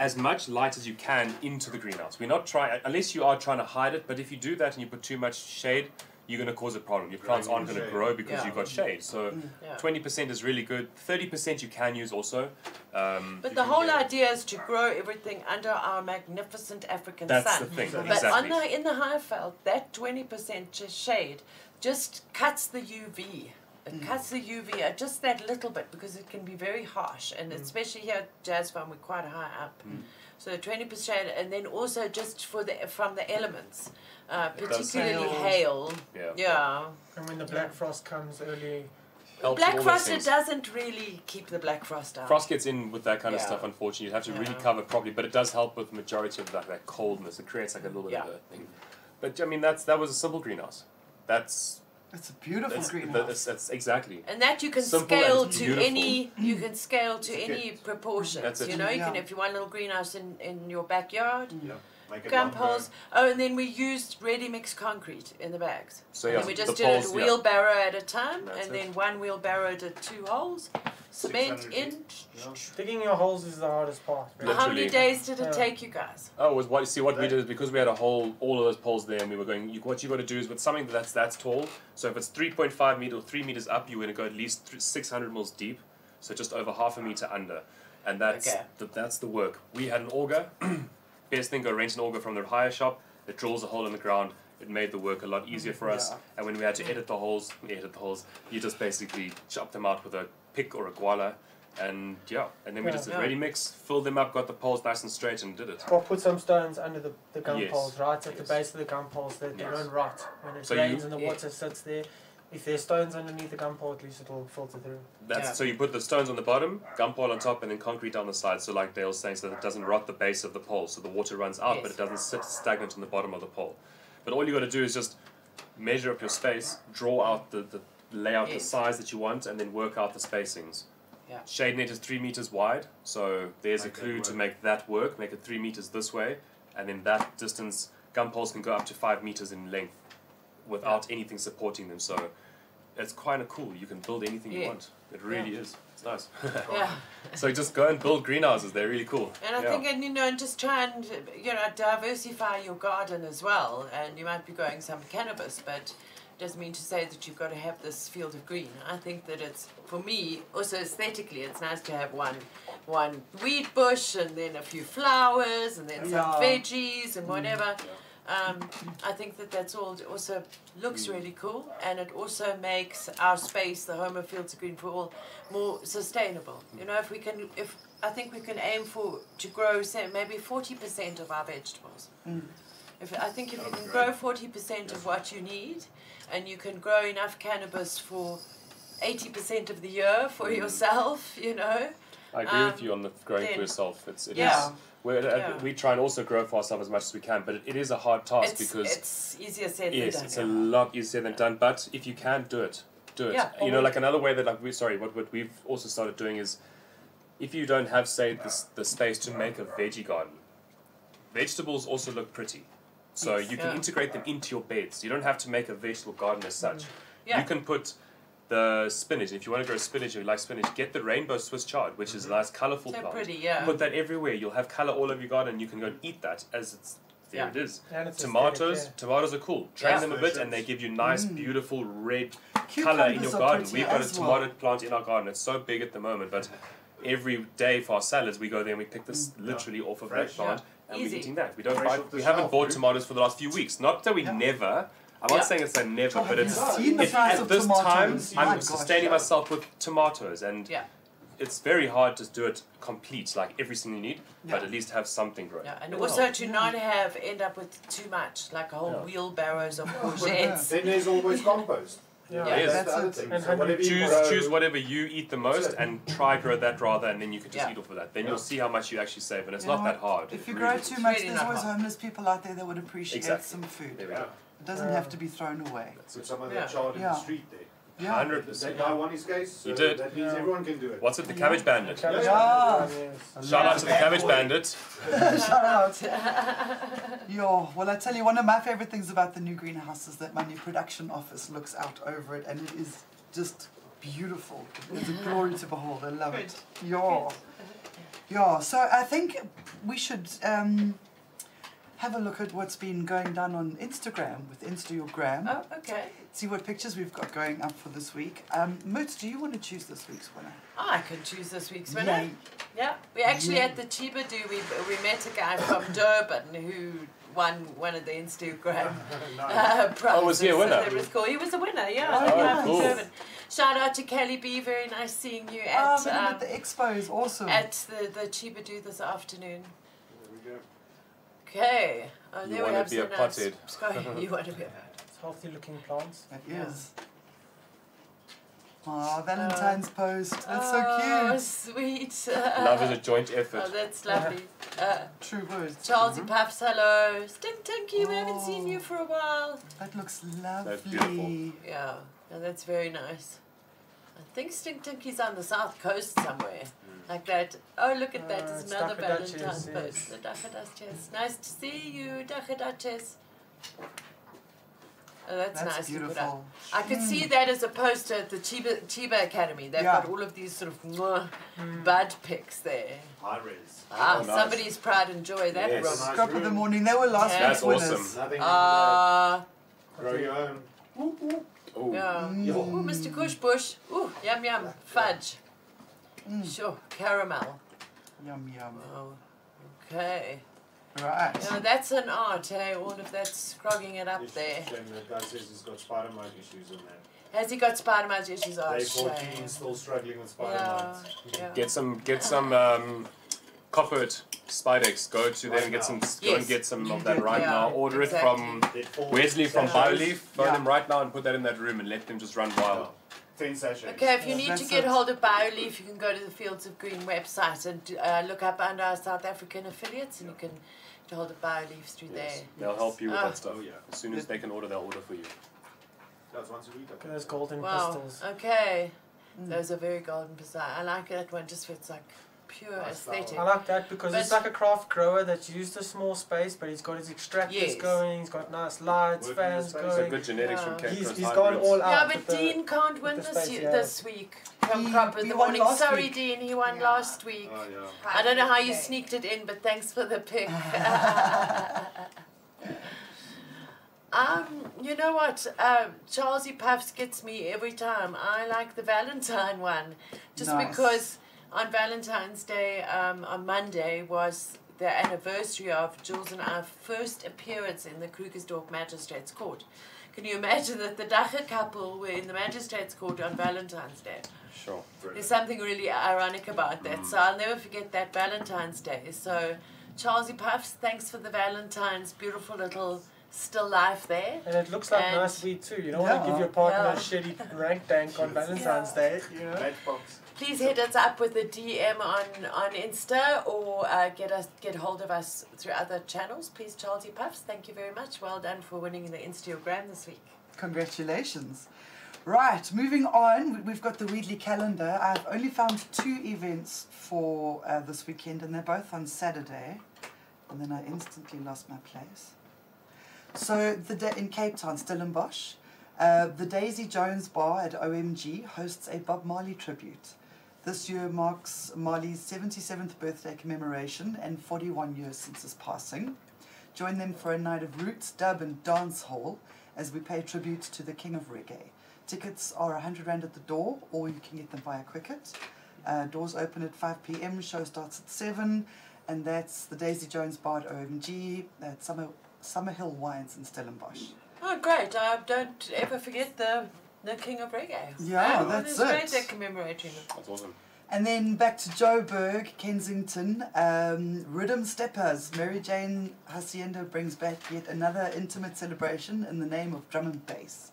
as much light as you can into the greenhouse. We're not trying, unless you are trying to hide it. But if you do that and you put too much shade, you're going to cause a problem. Your plants aren't going to grow because Yeah. you've got shade. So Yeah. twenty percent is really good. Thirty percent you can use also. Um, But the whole idea is to grow everything under our magnificent African That's sun. the thing. But But exactly. on the, in the Highveld, that 20% shade just cuts the UV. It cuts the UV uh, just that little bit because it can be very harsh, and especially here at Jazz Farm, we're quite high up. So 20%, and then also just for the from the elements, uh, particularly hail. hail. Yeah. Yeah. And when the black frost comes early, Helps Black all those frost it doesn't really keep the black frost out. Frost gets in with that kind of stuff. Unfortunately, you have to really cover properly, but it does help with the majority of that, that coldness. It creates like a little bit Yeah. of a thing. But I mean, that's that was a simple greenhouse. That's It's a beautiful that's, greenhouse. that's, that's exactly. And that you can Simple scale to beautiful. any you can scale to any kit. proportions. That's it. You know, you can if you want a little greenhouse in, in your backyard, Yeah. Make it gun longer. poles. Oh, and then we used ready mix concrete in the bags. So and yeah, then we just the did poles, it yeah. wheelbarrow at a time, That's and it. then one wheelbarrow did two holes, cement 600 in. Yeah. digging your holes is the hardest part. really. How many days did it Yeah. take you guys? Oh, it was what? See, what we did is because we had a hole, all of those poles there, and we were going. You, what you got to do is with something that's that's tall. So if it's three point five meter or three meters up, you're going to go at least six hundred mils deep. So just over half a meter under, and that's Okay. the, that's the work. We had an auger. <clears throat> Best thing, go rent an auger from the hire shop. It drills a hole in the ground. It made the work a lot easier for us. Yeah. And when we had to edit the holes, we edit the holes. You just basically chop them out with a pick or a guala, and yeah, and then we Yeah. just did Yeah. ready mix, filled them up, got the poles nice and straight, and did it. Or put some stones under the, the gun Yes. poles, right at Yes. the base of the gum poles that they Yes. don't rot. When it So you- rains and the water sits there, if there's stones underneath the gum pole, at least it'll filter through. That's Yeah. so you put the stones on the bottom, gum pole on top, and then concrete down the side. So like Dale's saying, so that it doesn't rot the base of the pole, so the water runs out, but it doesn't sit stagnant on the bottom of the pole. But all you got to do is just measure up your space, draw out the, the layout, the size that you want, and then work out the spacings. Yeah. Shade net is three meters wide, so there's Make a clue to make that work. Make it three meters this way, and then that distance. Gum poles can go up to five meters in length, without anything supporting them. So it's kind of cool. You can build anything you want. It really is. It's nice. <laughs> Yeah. so just go and build greenhouses. They're really cool. And I yeah. think, and you know, and just try and you know diversify your garden as well. And you might be growing some cannabis, but doesn't mean to say that you've got to have this field of green. I think that it's for me also aesthetically, it's nice to have one one weed bush and then a few flowers and then some veggies and whatever. Mm. Um, I think that that's all It also looks really cool and it also makes our space, the home of Fields of Green for All, more sustainable. You know, if we can, if I think we can aim for to grow say maybe forty percent of our vegetables. If I think if you can grow forty percent of what you need, and you can grow enough cannabis for eighty percent of the year for yourself, you know. I agree with Um, you on the growing for yourself. It's it is- Yeah. we're, uh, we try and also grow for ourselves as much as we can, but it, it is a hard task It's, because it's easier said yes, than it's done. a lot easier than done. But if you can do it, do it. Yeah. You know, like another way that like we sorry, what what we've also started doing is, if you don't have say the the space to make a veggie garden, vegetables also look pretty. So Yes. you can Yeah. integrate them into your beds. You don't have to make a vegetable garden as such. Yeah. You can put the spinach. If you want to grow spinach and you like spinach, get the rainbow Swiss chard, which is a nice colourful So plant. pretty, yeah. Put that everywhere. You'll have colour all over your garden. You can go and eat that as it's there. Yeah. It is. Tomatoes. aesthetic, Tomatoes are cool. Train Yeah. them a bit, and they give you nice, beautiful red colour in your garden. We've got a tomato well. plant in our garden. It's so big at the moment, but every day for our salads, we go there and we pick this Mm. literally off of Fresh. that plant, and Easy. we're eating that. We don't Fresh buy. off the We haven't bought dude. tomatoes for the last few weeks. Not that we Yeah. never. I'm Yeah. not saying it's a never, Have but you it's seen the if at of this time tomatoes? I'm gosh, sustaining yeah. myself with tomatoes, and Yeah. it's very hard to do it complete, like everything you need, but at least have something growing. Yeah, and also to not have end up with too much, like a whole Yeah. wheelbarrows of <laughs> courgettes. Then there's always compost. Yeah. Yeah. Yes. That's the other That's it. thing. And So whatever Choose grow, choose whatever you eat the most and try grow that rather, and then you can just Yeah. eat off of that. Then Yeah. you'll see how much you actually save, and it's You not that hard. If you really grow too much, Really there's always hard. homeless people out there that would appreciate Exactly. some food. There we Yeah. go. It doesn't Yeah. have to be thrown away. Put some of Yeah. that chard in Yeah. the street there. Yeah. Hundred That percent. guy won his case. So He did. That means Yeah. everyone can do it. What's it? The Cabbage Bandit. Cabbage Yeah. bandit, yes. Shout out to the Yeah. Cabbage Bandit. <laughs> Shout out. <laughs> Yo, well, I tell you, one of my favorite things about the new greenhouse is that my new production office looks out over it, and it is just beautiful. It's a glory to behold. I love it. Yo, yo. So I think we should um, have a look at what's been going down on Instagram with Instagram. Oh, okay. See what pictures we've got going up for this week. Um, Moots, do you want to choose this week's winner? Oh, I can choose this week's winner. Yay. Yeah, we actually Yeah. at the Chiba Do we we met a guy from <laughs> Durban who won one of the Instagram <laughs> uh, prizes. Oh, was he a winner? that was cool. He was a winner. Yeah, Oh, the guy cool. Durban. Shout out to Kelly B. Very nice seeing you Ah, at but um, at the expo is awesome. at the the Chiba Do this afternoon. There we go. Okay. Oh, You there we wanna <laughs> <laughs> be a potted. Sorry, you want to be a It's healthy looking plants. It Yeah. is. Aw, Valentine's post. That's oh, so cute. sweet. <laughs> Love is a joint effort. Oh, effort. that's lovely. Uh. True words. Charlesy Puffs, hello. Stink Tinky, we haven't seen Oh. you for a while. That looks lovely. That's beautiful. Yeah, no, that's very nice. I think Stink Tinky's on the south coast somewhere. Like that. Oh, look at that. Uh, There's it's another Daffodilches, Valentine's yes. post. The Daffodilches. Nice to see you, Daffodilches. Oh, that's, That's nice to put up. beautiful. I could see that as a poster at the Chiba, Chiba Academy. They've Yeah. got all of these sort of mwah, bud pics there. High res. Ah, Oh, nice. somebody's pride and joy that Yes. room. Nice Scrap of the morning. They were last Yeah. week's That's winners. awesome. Nothing Ah, uh, Grow your own. Ooh. yeah. Mm. Ooh, Mr. Kushbush. Ooh, yum yum. Fudge. Mm. Sure, caramel. Yum yum. Oh, okay. Right. Now that's an art, hey? All of that scrogging it up Yes, there. Shame that guy says he's got spider mite issues in there. Has he got spider mite issues? Oh, Day shame. 14 still struggling with spider Yeah, mite. yeah. <laughs> Get some get some um, Koppert Spidex. Go to them and get some. Go and get some of that right yeah, now. Order exactly. it from Wesley from sachets. BioLeaf. Phone Yeah. them right now and put that in that room and let them just run wild. 10 sachets. Okay, if you need to get it. hold of BioLeaf, you can go to the Fields of Green website and uh, look up under our South African affiliates, and you can get hold of BioLeaf through Yes. there. They'll help you with Ah. that stuff. Oh, yeah. As soon as they can order, they'll order for you. That's once a week. Look at those golden Wow. crystals. Okay. Mm. Those are very golden bizarre. I like that one just for it's like pure Nice flower. aesthetic. I like that because it's like a craft grower that's used a small space, but he's got his extractors Yes. going. He's got nice lights, Working fans the space. So going. good genetics Yeah. from Cape He's, Coast he's gone hybrids. all Yeah, but with the- Dean can't win this space, ye- yeah. this week. From He- Crop in he the won morning. Sorry, week. Dean, he won Yeah. last week. Oh, yeah. I don't know how you sneaked it in, but thanks for the pick. <laughs> um, you know what? Uh, Charlesy Puffs gets me every time. I like the Valentine one, just Nice. because on Valentine's Day um, on Monday was the anniversary of Jules and our first appearance in the Krugersdorp Magistrates Court. Can you imagine that the Dagga couple were in the Magistrates Court on Valentine's Day? Sure. There's something really ironic about that. So I'll never forget that Valentine's Day. So, Charlesy Puffs, thanks for the Valentine's beautiful little still life there. And it looks like And- nice weed too. You don't want to give your partner Yeah. a shitty rank dank on Valentine's Day. You know. Matchbox. Please hit us up with a DM on, on Insta or uh, get us get hold of us through other channels. Please, Charlesy Puffs, thank you very much. Well done for winning the Instagram this week. Congratulations. Right, moving on, we- we've got the Weedly calendar. I've only found two events for uh, this weekend, and they're both on Saturday. And then I instantly lost my place. So, the day in Cape Town, Stellenbosch, uh, the Daisy Jones Bar at OMG hosts a Bob Marley tribute. This year marks Marley's 77th birthday commemoration and 41 years since his passing. Join them for a night of roots, dub, and dance hall as we pay tribute to the king of reggae. Tickets are 100 Rand at the door, or you can get them via Quicket. Uh, doors open at 5 pm, show starts at 7, and that's the Daisy Jones Bar at OMG at Summer, Summerhill Wines in Stellenbosch. Oh, great. I don't ever forget the, the King of Reggae. Yeah, Oh, that's it's great it. they're commemorating it. That's awesome. And then back to Joburg, Kensington, um, Rhythm Steppers. Mary Jane Hacienda brings back yet another intimate celebration in the name of drum and bass.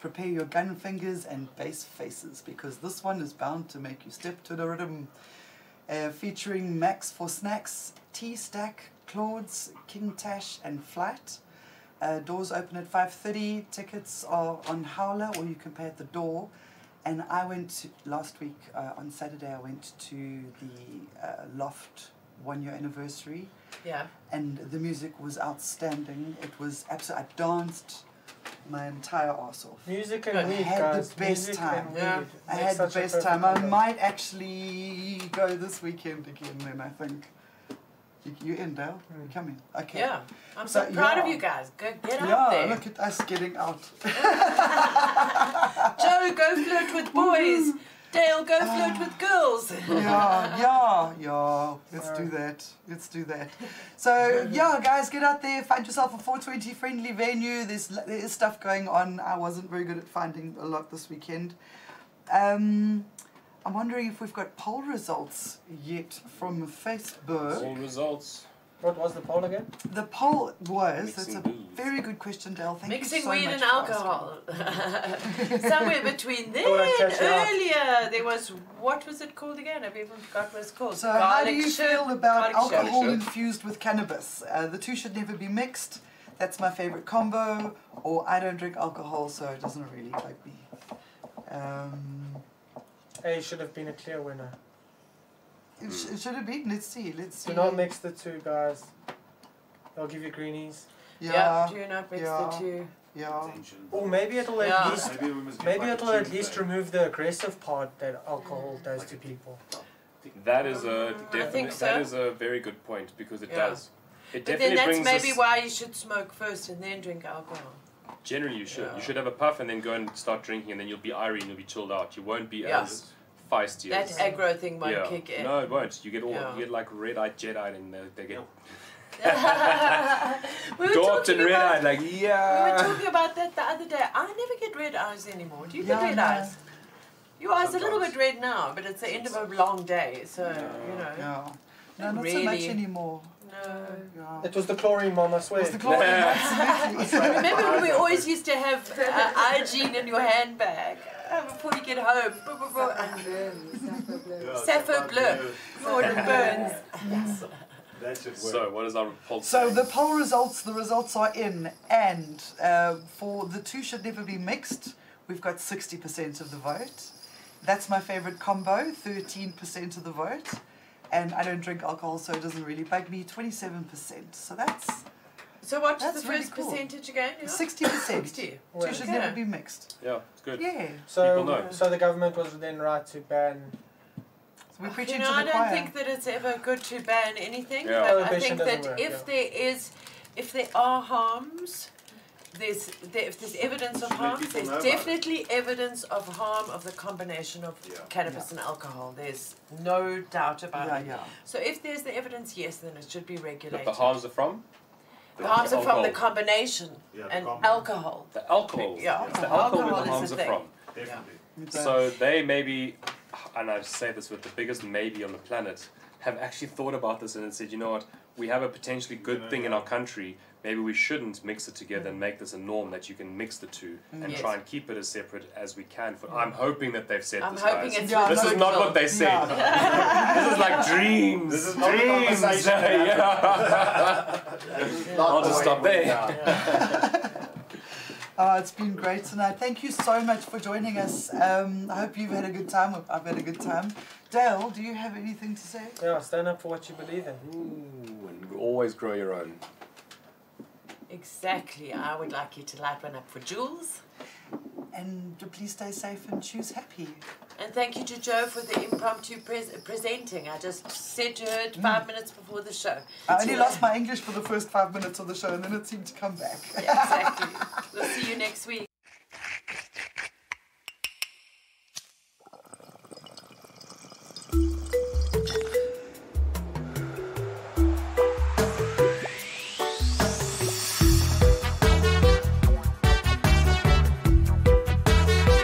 Prepare your gun fingers and bass faces because this one is bound to make you step to the rhythm. Uh, featuring Max for Snacks, T Stack, Claude's, King Tash, and Flight. Uh, doors open at 5.30. Tickets are on Howler or you can pay at the door. And I went to, last week uh, on Saturday. I went to the uh, Loft one year anniversary, Yeah. and the music was outstanding. It was absolute. I danced my entire arse off. Music Good. and I weed, had the guys. best Music time. and Yeah. weed. I had the best perfect time. I might actually go this weekend again. Then I think. You, you in, Dale? You Mm. coming? Okay. Yeah. I'm so, So, proud of you guys. Go get out Yeah, there. look at us getting out. <laughs> Joe, go flirt with boys. Dale, go flirt with girls. <sighs> yeah, yeah, yeah. Let's do that. Let's do that. So yeah, guys, get out there. Find yourself a 420 friendly venue. There's there is stuff going on. I wasn't very good at finding a lot this weekend. Um, I'm wondering if we've got poll results yet from Facebook. Poll results. What was the poll again? The poll was. That's Mixing a booze. very good question, Dale. Thank Mixing you so weed much and for alcohol. <laughs> <laughs> Somewhere between then Thought I'd catch you up. earlier, there was what was it called again? I've even forgot what it's called. So, how do you shit. feel about alcohol shit. infused with cannabis? Uh, the two should never be mixed. That's my favorite combo. Or I don't drink alcohol, so it doesn't really like me. Um, A should have been a clear winner. it, sh- it should have been. Let's see. Let's see. Do not mix the two, guys. They'll give you greenies. Yeah, Yeah, do not mix yeah. the two. yeah. Attention. Or maybe it'll Yeah. at least Maybe we must get maybe like it'll at Tuesday. least remove the aggressive part that alcohol mm. does to people. That is a mm, I definite. think so. That is a very good point because it Yeah. does. It But definitely then that's maybe why you should smoke first and then drink alcohol. Generally, you should. Yeah. You should have a puff and then go and start drinking, and then you'll be irie and you'll be chilled out. You won't be Yeah. as feisty That as. aggro thing won't yeah. kick in. No, it won't. You get all. Yeah. You get like red-eyed Jedi, and they, they get <laughs> we were dorked talking and about red-eyed. Like yeah. we were talking about that the other day. I never get red eyes anymore. Do you get Yeah, red eyes? Your eyes are a little bit red now, but it's the end of a long day, so you know. Yeah. No, Not not so much anymore. No. Yeah. It was the chlorine, mom, I swear. It's the glory, <laughs> absolutely. Remember when we always used to have uh, hygiene in your handbag uh, before you get home? Sappho Bleu. Gordon <laughs> Burns. That should work. So what is our pulse? So the poll results, the results are in, and uh, for the two should never be mixed, we've got 60% of the vote. That's my favorite combo, 13% of the vote. And I don't drink alcohol, so it doesn't really bug me, 27%. So that's So what is That's the really first cool. percentage again? Yeah? 60%. 60. Well, Two should Okay. never be mixed. yeah, it's good. Yeah. So, know. so the government was then right to ban. So we're preaching you know, to I the don't think that it's ever good to ban anything, Yeah. I think that work, if yeah. there is, if there are harms, there's there, if there's evidence of Should harm, people there's about it. definitely evidence of harm of the combination of Yeah. cannabis and alcohol. There's no doubt about Yeah, it. yeah. So if there's the evidence, yes, then it should be But regulated. the harms are from? The harms are from the alcohol. combination Yeah, the and combo. alcohol. The alcohol. Yeah, It's the alcohol alcohol where is the harms are thing. from. Definitely. With, So they maybe, and I say this with the biggest maybe on the planet, have actually thought about this and said, you know what, we have a potentially good Yeah, thing in our country. Maybe we shouldn't mix it together and make this a norm that you can mix the two and Yes. try and keep it as separate as we can. For I'm hoping that they've said I'm this, hoping guys. it's Yeah, this no, is not no. what they said. Yeah. <laughs> this is like dreams. This is not a dreams. conversation. <laughs> yeah. I'll just stop there. Uh, it's been great tonight. Thank you so much for joining us. Um, I hope you've had a good time. I've had a good time. Dale, do you have anything to say? Yeah, stand up for what you believe in. Ooh, and always grow your own. Exactly. I would like you to light one up for Jules. And please stay safe and choose happy. And thank you to Joe for the impromptu pres- presenting. I just said to her it five mm. minutes before the show. I only lost my English for the first five minutes of the show and then it seemed to come back. Yeah, exactly. <laughs> we'll see you next week.